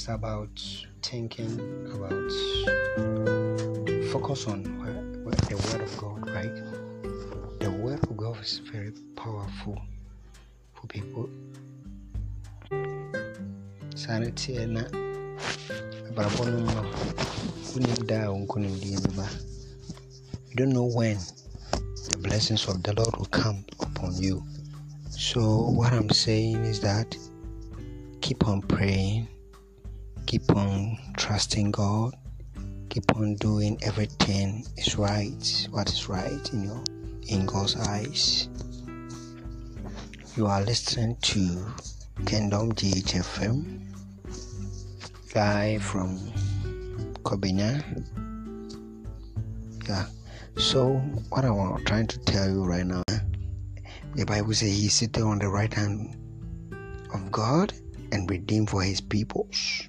is about thinking about focus on the word of God, right? The word of God is very powerful for people. Sanity and you don't know when the blessings of the Lord will come upon you. So, what I'm saying is that keep on praying, keep on trusting God, keep on doing everything is right, what is right in your in God's eyes. You are listening to Kingdom GHFM live from Kobina. Yeah. So what I'm trying to tell you right now, the Bible says He's sitting on the right hand of God and redeemed for His peoples.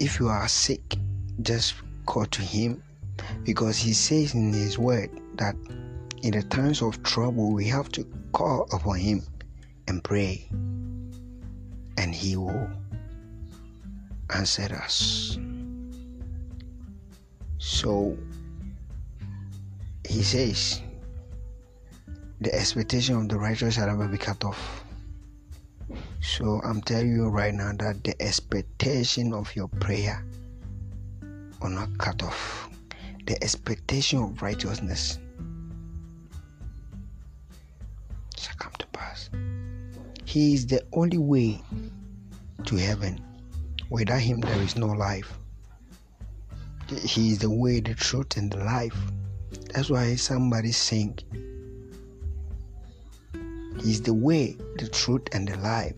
If you are sick, just call to Him because He says in His Word that in the times of trouble we have to call upon Him and pray, and He will answer us. So he says, The expectation of the righteous shall never be cut off. So I'm telling you right now that the expectation of your prayer will not cut off. The expectation of righteousness shall come to pass. He is the only way to heaven. Without him, there is no life. He is the way, the truth, and the life. That's why somebody sing. He's the way, the truth, and the life.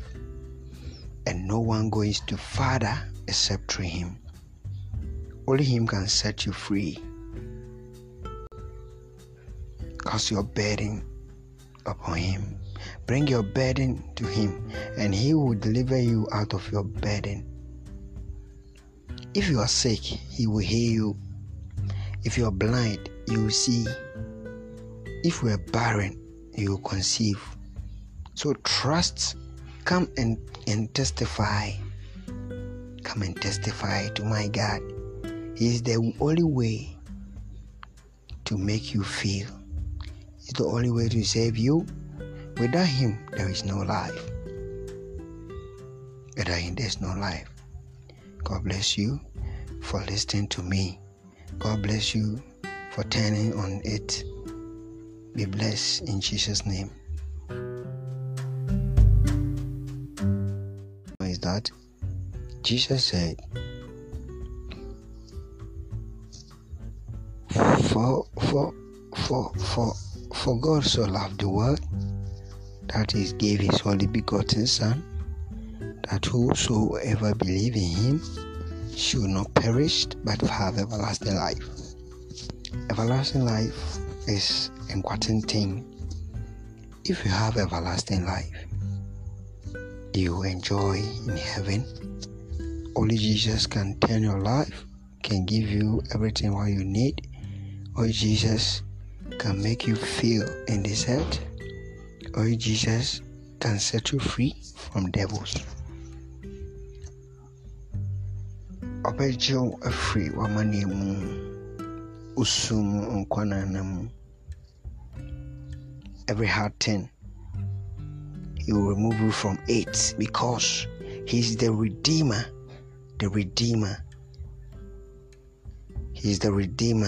And no one goes to Father except through Him. Only Him can set you free. Cast your burden upon Him. Bring your burden to Him, and He will deliver you out of your burden. If you are sick, He will heal you. If you are blind, you will see. If we are barren, you will conceive. So trust, come and, and testify. Come and testify to my God. He is the only way to make you feel. He's the only way to save you. Without Him, there is no life. Without Him, there is no life. God bless you for listening to me. God bless you for turning on it. Be blessed in Jesus' name. Jesus said, For for for for for God so loved the world that he gave his only begotten Son, that whosoever believe in him should not perish but have everlasting life. Everlasting life is important thing. If you have everlasting life, you enjoy in heaven. Only Jesus can turn your life, can give you everything what you need. Only Jesus can make you feel in this earth. Only Jesus can set you free from devils. ɔbɛgye wo afiri w'amanneɛ mu osum nkwanana mu every hard thing he will remove you from it because he is the redeemer the redeemer. He is the redeemer